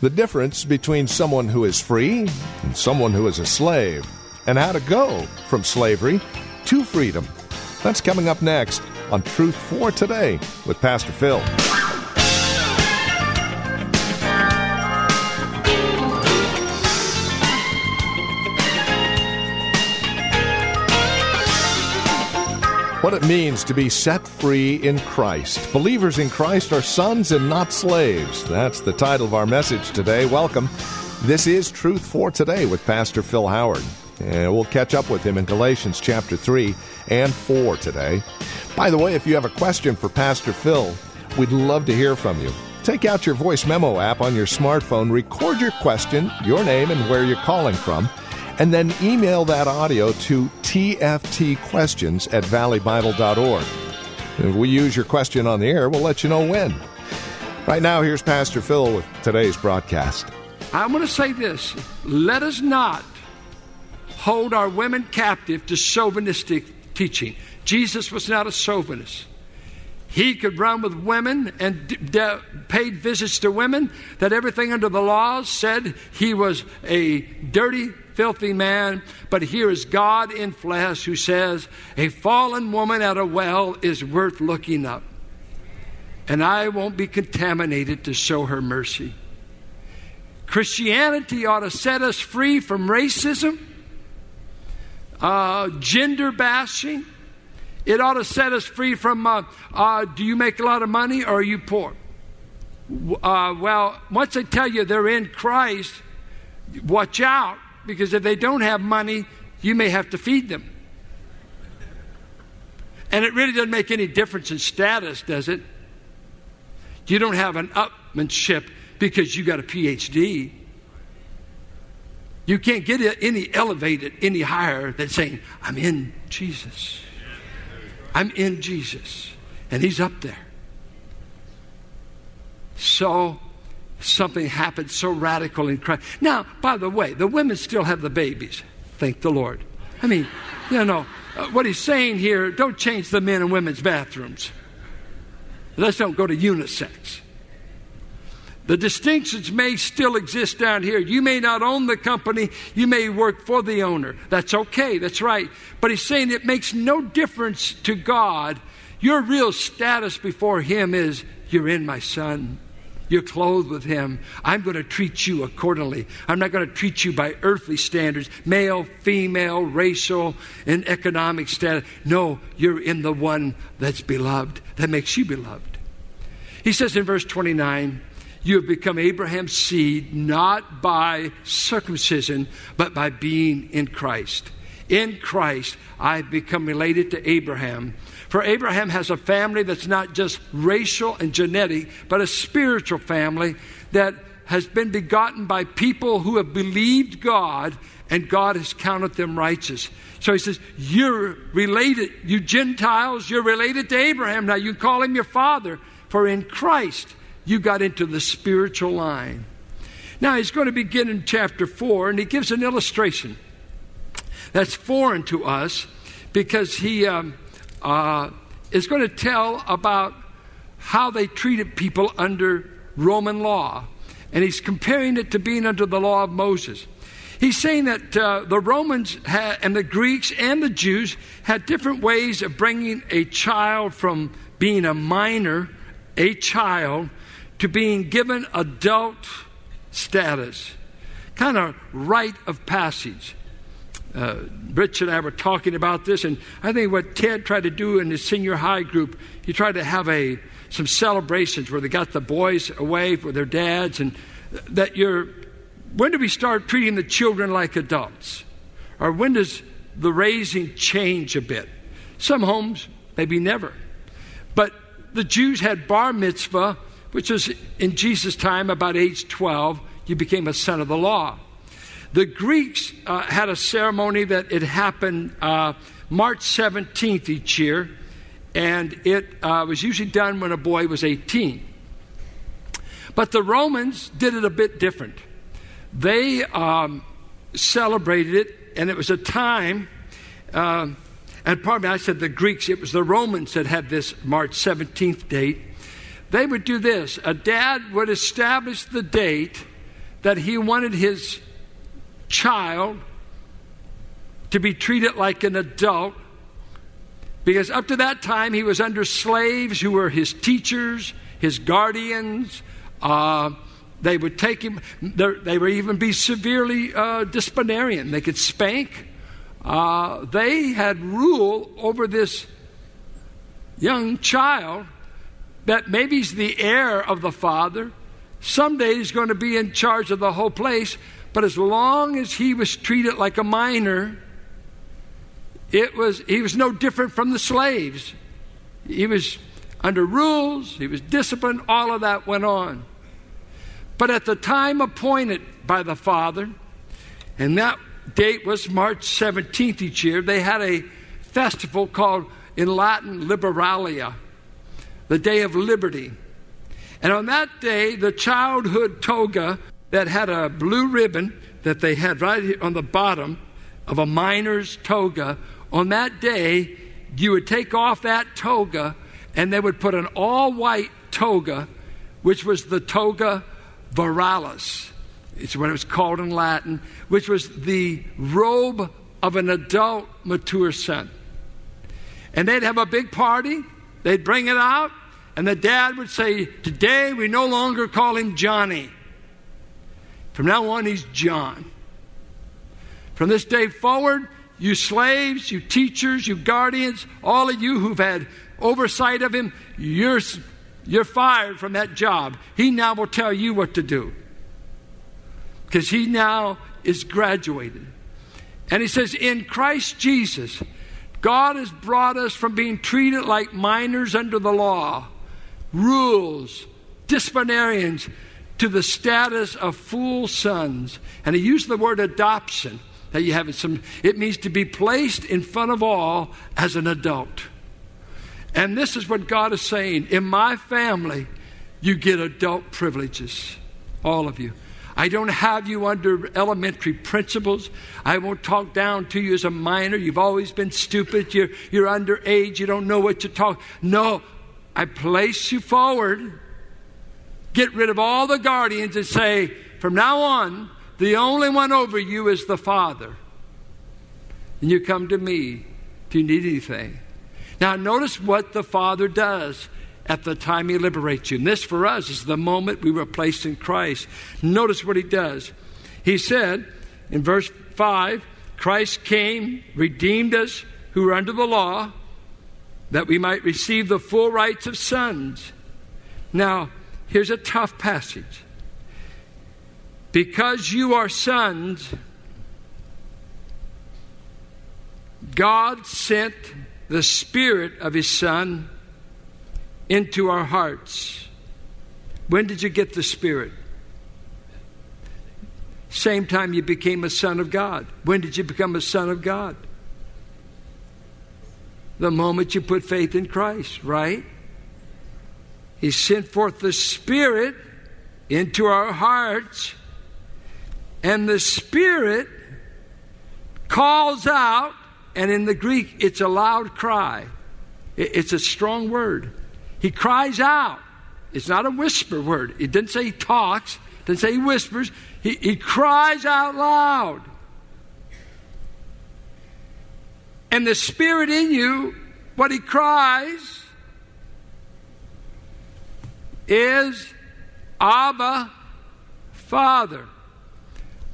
The difference between someone who is free and someone who is a slave, and how to go from slavery to freedom. That's coming up next on Truth for Today with Pastor Phil. What it means to be set free in Christ. Believers in Christ are sons and not slaves. That's the title of our message today. Welcome. This is Truth for Today with Pastor Phil Howard. And we'll catch up with him in Galatians chapter 3 and 4 today. By the way, if you have a question for Pastor Phil, we'd love to hear from you. Take out your voice memo app on your smartphone, record your question, your name, and where you're calling from and then email that audio to tftquestions at valleybible.org. If we use your question on the air, we'll let you know when. Right now, here's Pastor Phil with today's broadcast. I'm going to say this let us not hold our women captive to chauvinistic teaching. Jesus was not a chauvinist. He could run with women and paid visits to women, that everything under the laws said he was a dirty, filthy man. But here is God in flesh who says, A fallen woman at a well is worth looking up. And I won't be contaminated to show her mercy. Christianity ought to set us free from racism, uh, gender bashing it ought to set us free from uh, uh, do you make a lot of money or are you poor? Uh, well, once they tell you they're in Christ, watch out because if they don't have money, you may have to feed them. And it really doesn't make any difference in status, does it? You don't have an upmanship because you got a PhD. You can't get any elevated any higher than saying, I'm in Jesus. I'm in Jesus, and He's up there. So something happened so radical in Christ. Now, by the way, the women still have the babies. Thank the Lord. I mean, you know, uh, what he's saying here don't change the men and women's bathrooms. Let's don't go to unisex. The distinctions may still exist down here. You may not own the company, you may work for the owner. That's okay, that's right. But he's saying it makes no difference to God. Your real status before Him is you're in my Son. You're clothed with Him. I'm going to treat you accordingly. I'm not going to treat you by earthly standards male, female, racial, and economic status. No, you're in the one that's beloved, that makes you beloved. He says in verse 29, you have become Abraham's seed not by circumcision, but by being in Christ. In Christ, I've become related to Abraham. For Abraham has a family that's not just racial and genetic, but a spiritual family that has been begotten by people who have believed God and God has counted them righteous. So he says, You're related, you Gentiles, you're related to Abraham. Now you call him your father, for in Christ you got into the spiritual line. Now he's going to begin in chapter 4, and he gives an illustration that's foreign to us because he um, uh, is going to tell about how they treated people under Roman law. And he's comparing it to being under the law of Moses. He's saying that uh, the Romans and the Greeks and the Jews had different ways of bringing a child from being a minor, a child, to being given adult status, kind of rite of passage. Uh, Rich and I were talking about this, and I think what Ted tried to do in his senior high group, he tried to have a some celebrations where they got the boys away with their dads, and that you're. When do we start treating the children like adults, or when does the raising change a bit? Some homes, maybe never, but the Jews had bar mitzvah which was in Jesus' time about age 12. you became a son of the law. The Greeks uh, had a ceremony that it happened uh, March 17th each year, and it uh, was usually done when a boy was 18. But the Romans did it a bit different. They um, celebrated it, and it was a time. Uh, and pardon me, I said the Greeks, it was the Romans that had this March 17th date. They would do this a dad would establish the date that he wanted his child to be treated like an adult because up to that time he was under slaves who were his teachers, his guardians. Uh, they would take him, they would even be severely uh, disciplinarian. They could spank. Uh, they had rule over this young child that maybe he's the heir of the father. Someday he's going to be in charge of the whole place. But as long as he was treated like a minor, it was, he was no different from the slaves. He was under rules, he was disciplined, all of that went on. But at the time appointed by the Father, and that date was March 17th each year, they had a festival called in Latin Liberalia, the Day of Liberty. And on that day, the childhood toga that had a blue ribbon that they had right on the bottom of a minor's toga, on that day, you would take off that toga and they would put an all white toga, which was the toga virilis. It's what it was called in Latin, which was the robe of an adult mature son. And they'd have a big party, they'd bring it out, and the dad would say, Today we no longer call him Johnny. From now on, he's John. From this day forward, you slaves, you teachers, you guardians, all of you who've had oversight of him, you're, you're fired from that job. He now will tell you what to do. Because he now is graduated. And he says, In Christ Jesus, God has brought us from being treated like minors under the law, rules, disciplinarians, to the status of full sons. And he used the word adoption. That you have some it means to be placed in front of all as an adult. And this is what god is saying. In my family you get adult privileges all of you I don't have you under elementary principles. I won't talk down to you as a minor. You've always been stupid. You're, you're underage. You don't know what to talk. No, I place you forward. Get rid of all the guardians and say, from now on, the only one over you is the Father. And you come to me if you need anything. Now, notice what the Father does at the time He liberates you. And this for us is the moment we were placed in Christ. Notice what He does. He said in verse 5 Christ came, redeemed us who were under the law, that we might receive the full rights of sons. Now, here's a tough passage. Because you are sons, God sent the Spirit of His Son into our hearts. When did you get the Spirit? Same time you became a son of God. When did you become a son of God? The moment you put faith in Christ, right? He sent forth the Spirit into our hearts and the Spirit calls out, and in the Greek, it's a loud cry. It's a strong word. He cries out. It's not a whisper word. It didn't say he talks, it didn't say he whispers. He, he cries out loud. And the Spirit in you, what he cries is Abba, Father.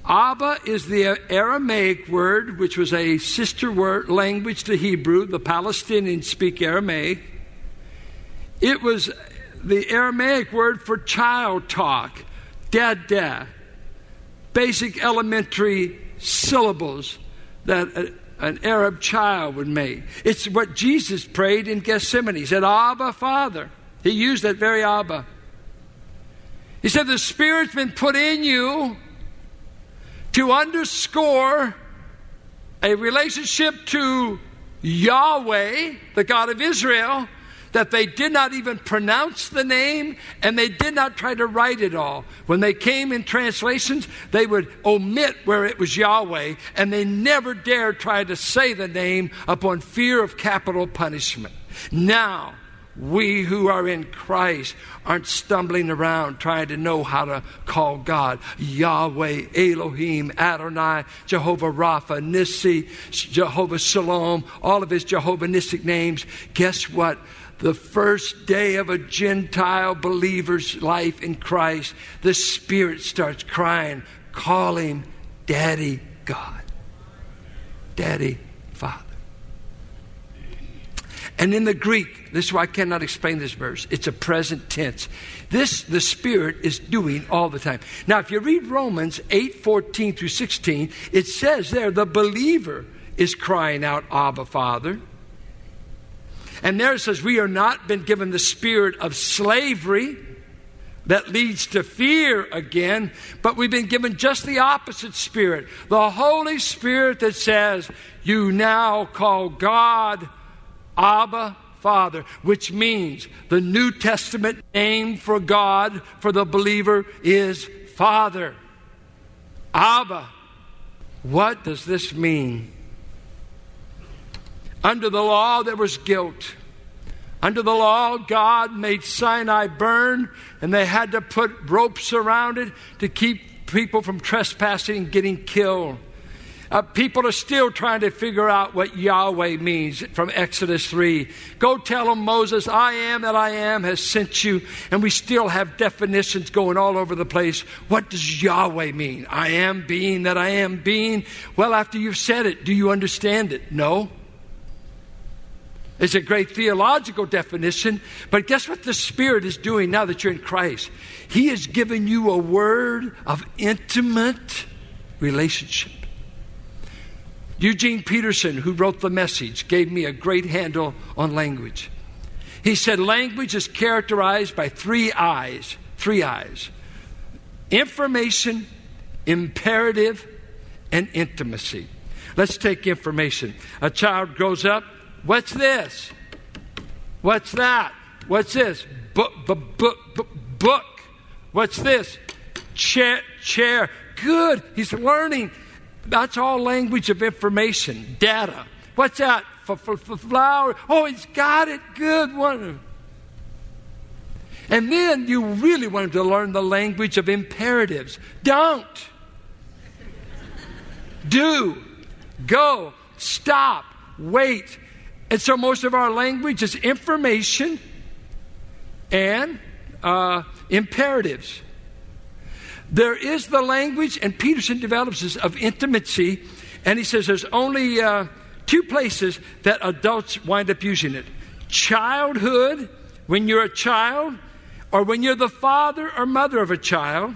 Abba is the Aramaic word, which was a sister word language to Hebrew. The Palestinians speak Aramaic. It was the Aramaic word for child talk, dada, basic elementary syllables that a, an Arab child would make. It's what Jesus prayed in Gethsemane. He said, Abba, Father. He used that very Abba. He said, The Spirit's been put in you to underscore a relationship to Yahweh, the God of Israel, that they did not even pronounce the name and they did not try to write it all. When they came in translations, they would omit where it was Yahweh and they never dared try to say the name upon fear of capital punishment. Now, we who are in Christ aren't stumbling around trying to know how to call God Yahweh, Elohim, Adonai, Jehovah Rapha, Nissi, Jehovah Shalom, all of his Jehovah Nissi names. Guess what? The first day of a Gentile believer's life in Christ, the Spirit starts crying, Call him Daddy God. Daddy Father. And in the Greek, this is why I cannot explain this verse. It's a present tense. This the Spirit is doing all the time. Now, if you read Romans 8 14 through 16, it says there the believer is crying out, Abba, Father. And there it says, We are not been given the spirit of slavery that leads to fear again, but we've been given just the opposite spirit the Holy Spirit that says, You now call God Abba Father, which means the New Testament name for God, for the believer, is Father. Abba. What does this mean? Under the law, there was guilt. Under the law, God made Sinai burn, and they had to put ropes around it to keep people from trespassing and getting killed. Uh, people are still trying to figure out what Yahweh means from Exodus 3. Go tell them, Moses, I am that I am has sent you. And we still have definitions going all over the place. What does Yahweh mean? I am being that I am being. Well, after you've said it, do you understand it? No. It's a great theological definition, but guess what the Spirit is doing now that you're in Christ? He has given you a word of intimate relationship. Eugene Peterson, who wrote the message, gave me a great handle on language. He said language is characterized by three eyes, three eyes information, imperative, and intimacy. Let's take information. A child grows up, What's this? What's that? What's this? Book, book, book, book. What's this? Chair, chair. Good. He's learning. That's all language of information, data. What's that? Flower. Oh, he's got it. Good. One. And then you really want him to learn the language of imperatives. Don't. Do. Go. Stop. Wait. And so most of our language is information and uh, imperatives. There is the language, and Peterson develops this, of intimacy, and he says there's only uh, two places that adults wind up using it childhood, when you're a child, or when you're the father or mother of a child,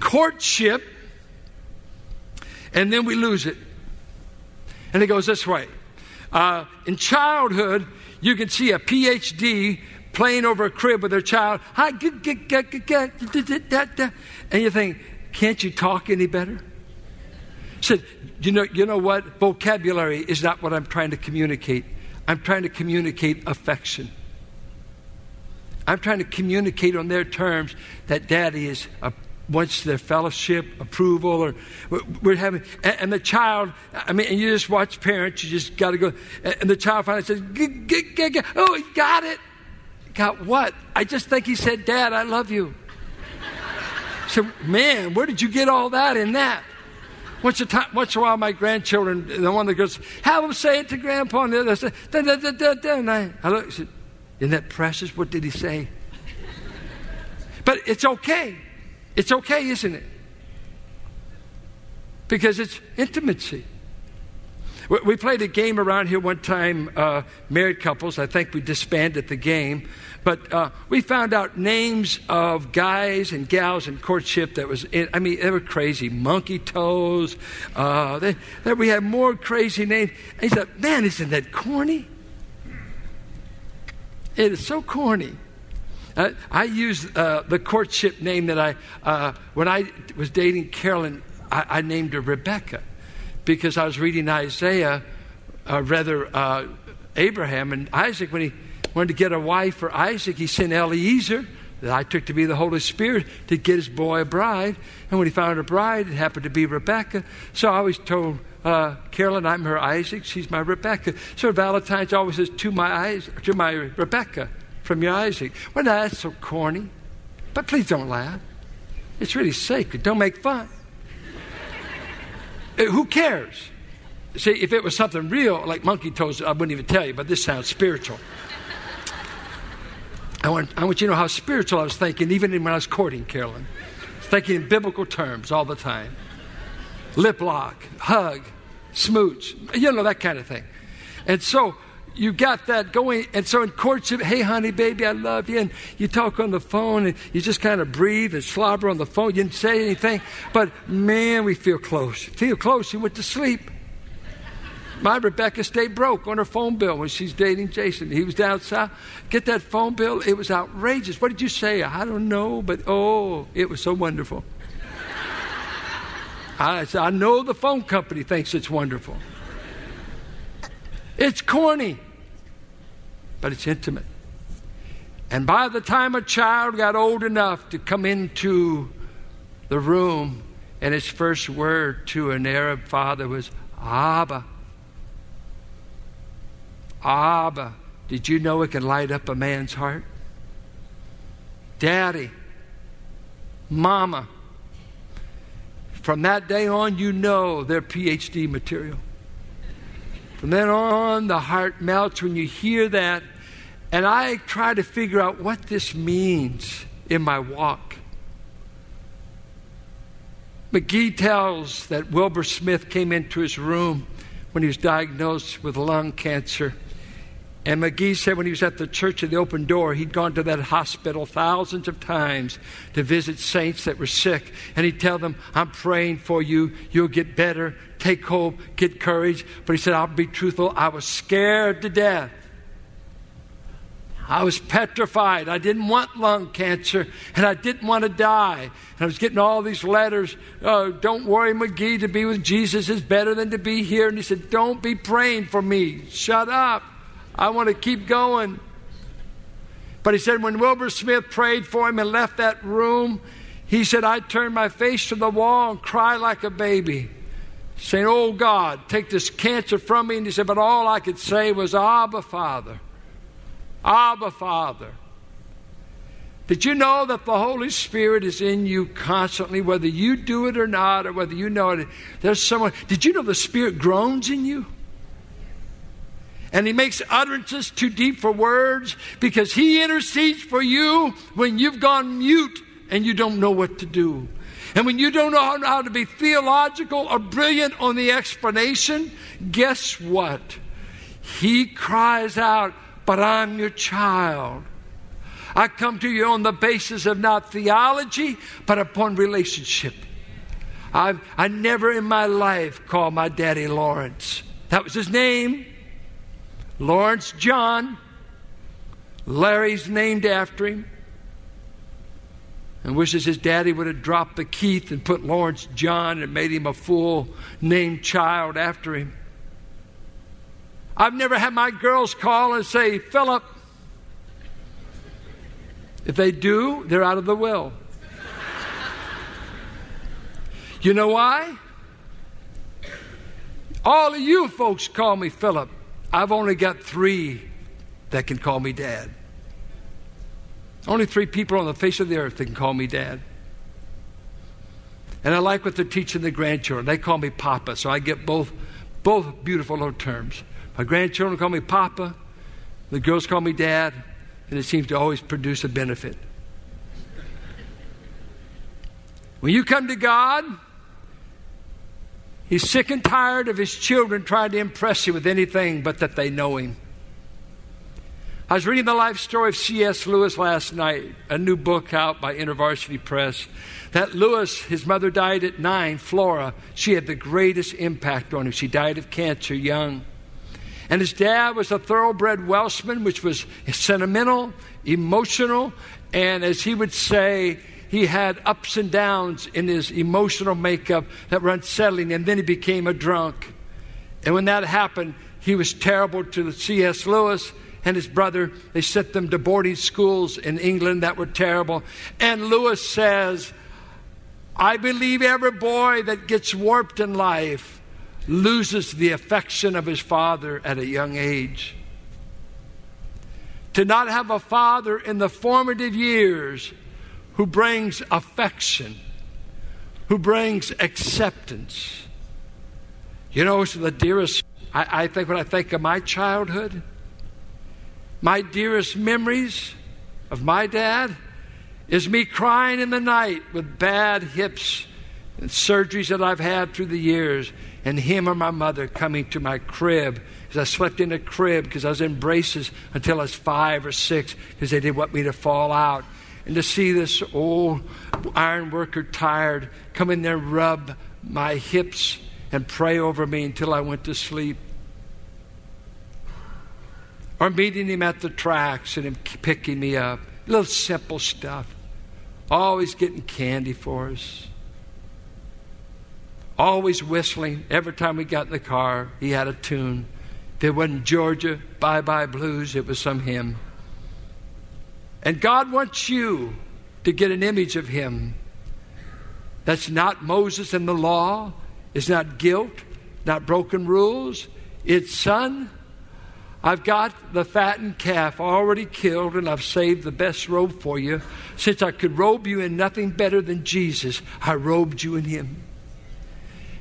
courtship, and then we lose it. And it goes this way uh, in childhood, you can see a PhD playing over a crib with their child. And you think, can't you talk any better? Said, you know, you know what? Vocabulary is not what I'm trying to communicate. I'm trying to communicate affection. I'm trying to communicate on their terms that daddy is a wants their fellowship, approval, or we're having, and, the child, I mean, and you just watch parents, you just got to go, and the child finally says, oh, he got it. Got what? I just think he said, Dad, I love you. So, man, where did you get all that in that? Once a, time, once a while, my grandchildren, the one that goes, have them say it to Grandpa, and the other say, da, da, da, da, da. And I, I look, I said, isn't that precious? What did he say? But it's okay. It's okay, isn't it? Because it's intimacy. We played a game around here one time, uh, married couples. I think we disbanded the game. But uh, we found out names of guys and gals in courtship that was, in, I mean, they were crazy. Monkey toes. Uh, they, they, we had more crazy names. And he said, man, isn't that corny? It is so corny. Uh, I used uh, the courtship name that I, uh, when I was dating Carolyn, I, I, named her Rebecca because I was reading Isaiah, uh, rather uh, Abraham and Isaac. When he wanted to get a wife for Isaac, he sent Eliezer, that I took to be the Holy Spirit, to get his boy a bride. And when he found a bride, it happened to be Rebecca. So I always told uh, Carolyn, I'm her Isaac, she's my Rebecca. So Valentine's always says, to my, eyes, to my Rebecca from your Isaac. Well, that's so corny. But please don't laugh. It's really sacred. Don't make fun. Uh, who cares? See, if it was something real, like monkey toes, I wouldn't even tell you, but this sounds spiritual. I want, I want you to know how spiritual I was thinking, even when I was courting Carolyn. Thinking in biblical terms all the time lip lock, hug, smooch, you know, that kind of thing. And so you got that going. And so in courtship, hey, honey, baby, I love you. And you talk on the phone and you just kind of breathe and slobber on the phone. You didn't say anything. But man, we feel close. Feel close. She went to sleep. My Rebecca stayed broke on her phone bill when she's dating Jason. He was down south. Get that phone bill. It was outrageous. What did you say? I don't know, but oh, it was so wonderful. I, I know the phone company thinks it's wonderful. It's corny, but it's intimate. And by the time a child got old enough to come into the room, and his first word to an Arab father was, Abba. Abba. Did you know it can light up a man's heart? Daddy. Mama. From that day on, you know they're PhD material. From then on, the heart melts when you hear that. And I try to figure out what this means in my walk. McGee tells that Wilbur Smith came into his room when he was diagnosed with lung cancer. And McGee said when he was at the church of the open door, he'd gone to that hospital thousands of times to visit saints that were sick. And he'd tell them, I'm praying for you. You'll get better. Take hope. Get courage. But he said, I'll be truthful. I was scared to death. I was petrified. I didn't want lung cancer and I didn't want to die. And I was getting all these letters. Oh, don't worry, McGee, to be with Jesus is better than to be here. And he said, Don't be praying for me. Shut up. I want to keep going. But he said, when Wilbur Smith prayed for him and left that room, he said, I turned my face to the wall and cried like a baby, saying, Oh God, take this cancer from me. And he said, But all I could say was, Abba, Father. Abba, Father. Did you know that the Holy Spirit is in you constantly, whether you do it or not, or whether you know it? There's someone. Did you know the Spirit groans in you? And he makes utterances too deep for words because he intercedes for you when you've gone mute and you don't know what to do. And when you don't know how to be theological or brilliant on the explanation, guess what? He cries out, But I'm your child. I come to you on the basis of not theology, but upon relationship. I've, I never in my life called my daddy Lawrence. That was his name. Lawrence John. Larry's named after him. And wishes his daddy would have dropped the Keith and put Lawrence John and made him a full named child after him. I've never had my girls call and say, Philip. If they do, they're out of the will. you know why? All of you folks call me Philip. I've only got three that can call me dad. Only three people on the face of the earth that can call me dad. And I like what they're teaching the grandchildren. They call me Papa, so I get both, both beautiful little terms. My grandchildren call me Papa, the girls call me Dad, and it seems to always produce a benefit. When you come to God, He's sick and tired of his children trying to impress you with anything but that they know him. I was reading the life story of C.S. Lewis last night, a new book out by InterVarsity Press. That Lewis, his mother died at nine, Flora. She had the greatest impact on him. She died of cancer young. And his dad was a thoroughbred Welshman, which was sentimental, emotional, And as he would say, he had ups and downs in his emotional makeup that were unsettling, and then he became a drunk. And when that happened, he was terrible to C.S. Lewis and his brother. They sent them to boarding schools in England that were terrible. And Lewis says, I believe every boy that gets warped in life loses the affection of his father at a young age. To not have a father in the formative years who brings affection, who brings acceptance. You know, it's the dearest, I, I think when I think of my childhood, my dearest memories of my dad is me crying in the night with bad hips and surgeries that I've had through the years, and him or my mother coming to my crib because I slept in a crib because I was in braces until I was five or six because they didn't want me to fall out. And to see this old iron worker tired come in there, rub my hips, and pray over me until I went to sleep. Or meeting him at the tracks and him picking me up. Little simple stuff. Always getting candy for us. Always whistling. Every time we got in the car, he had a tune. If it wasn't Georgia, Bye Bye Blues, it was some hymn. And God wants you to get an image of him. That's not Moses and the law, it's not guilt, not broken rules. It's, son, I've got the fattened calf already killed, and I've saved the best robe for you. Since I could robe you in nothing better than Jesus, I robed you in Him.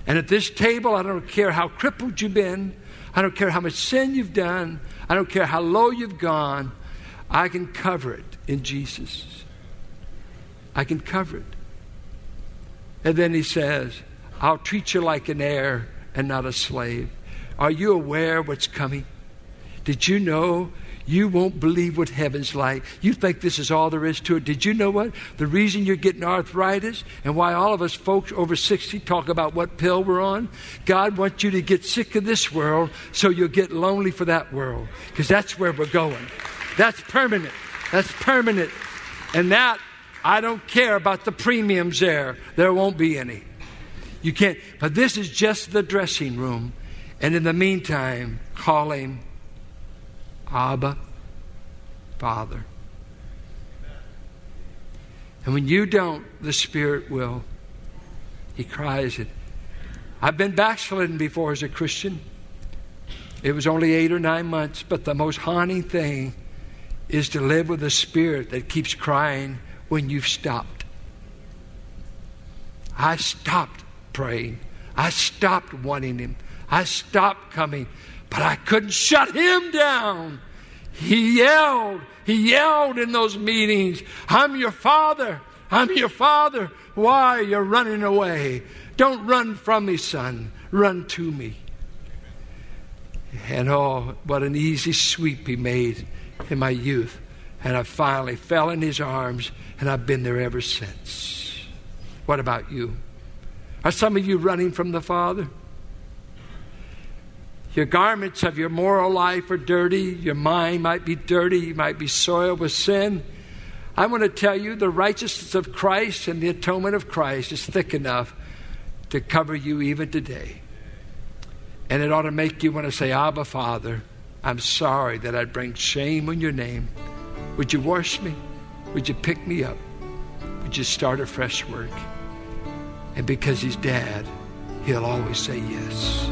And at this table, I don't care how crippled you've been, I don't care how much sin you've done, I don't care how low you've gone, I can cover it in Jesus. I can cover it. And then He says, I'll treat you like an heir and not a slave. Are you aware what's coming? Did you know you won't believe what heaven's like. You think this is all there is to it. Did you know what? The reason you're getting arthritis and why all of us folks over 60 talk about what pill we're on, God wants you to get sick of this world so you'll get lonely for that world because that's where we're going. That's permanent. That's permanent. And that, I don't care about the premiums there. There won't be any. You can't. But this is just the dressing room. And in the meantime, call him Abba, Father. And when you don't, the Spirit will. He cries it. I've been backslidden before as a Christian. It was only eight or nine months, but the most haunting thing is to live with a spirit that keeps crying when you've stopped. I stopped praying. I stopped wanting Him. I stopped coming but I couldn't shut him down. He yelled, he yelled in those meetings, I'm your father, I'm your father. Why are you running away? Don't run from me, son, run to me. And oh, what an easy sweep he made in my youth. And I finally fell in his arms, and I've been there ever since. What about you? Are some of you running from the Father? Your garments of your moral life are dirty. Your mind might be dirty. You might be soiled with sin. I want to tell you the righteousness of Christ and the atonement of Christ is thick enough to cover you even today. And it ought to make you want to say, Abba, Father, I'm sorry that I bring shame on your name. Would you wash me? Would you pick me up? Would you start a fresh work? And because he's dad, he'll always say yes.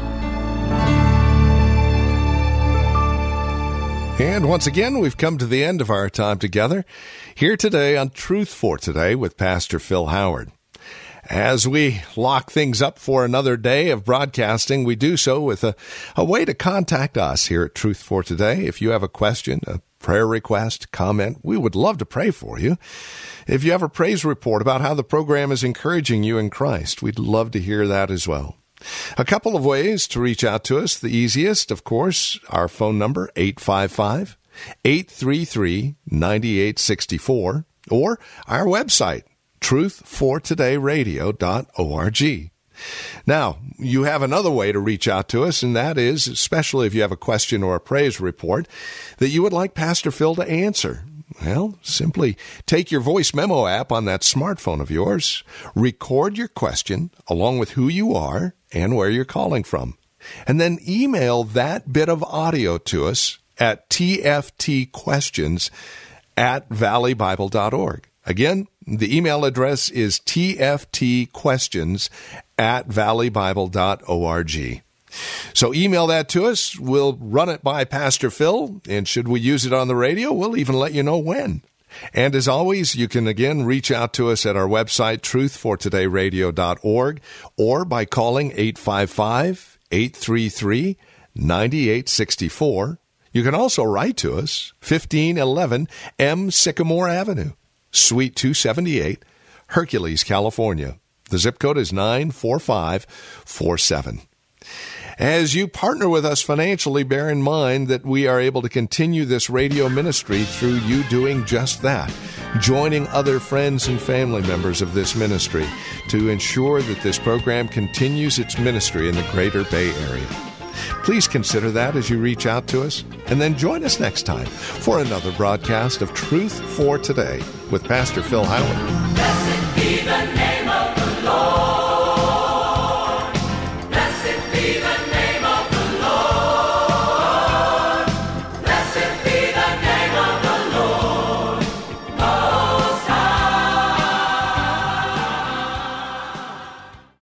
And once again, we've come to the end of our time together here today on Truth for Today with Pastor Phil Howard. As we lock things up for another day of broadcasting, we do so with a, a way to contact us here at Truth for Today. If you have a question, a prayer request, comment, we would love to pray for you. If you have a praise report about how the program is encouraging you in Christ, we'd love to hear that as well. A couple of ways to reach out to us. The easiest, of course, our phone number, 855 833 9864, or our website, truthfortodayradio.org. Now, you have another way to reach out to us, and that is, especially if you have a question or a praise report that you would like Pastor Phil to answer. Well, simply take your voice memo app on that smartphone of yours, record your question along with who you are and where you're calling from, and then email that bit of audio to us at tftquestions at valleybible.org. Again, the email address is tftquestions at valleybible.org. So email that to us. We'll run it by Pastor Phil, and should we use it on the radio, we'll even let you know when. And as always, you can again reach out to us at our website, truthfortodayradio.org, or by calling 855 833 9864. You can also write to us, 1511 M. Sycamore Avenue, Suite 278, Hercules, California. The zip code is 94547. As you partner with us financially, bear in mind that we are able to continue this radio ministry through you doing just that, joining other friends and family members of this ministry to ensure that this program continues its ministry in the greater Bay Area. Please consider that as you reach out to us, and then join us next time for another broadcast of Truth for Today with Pastor Phil Howard.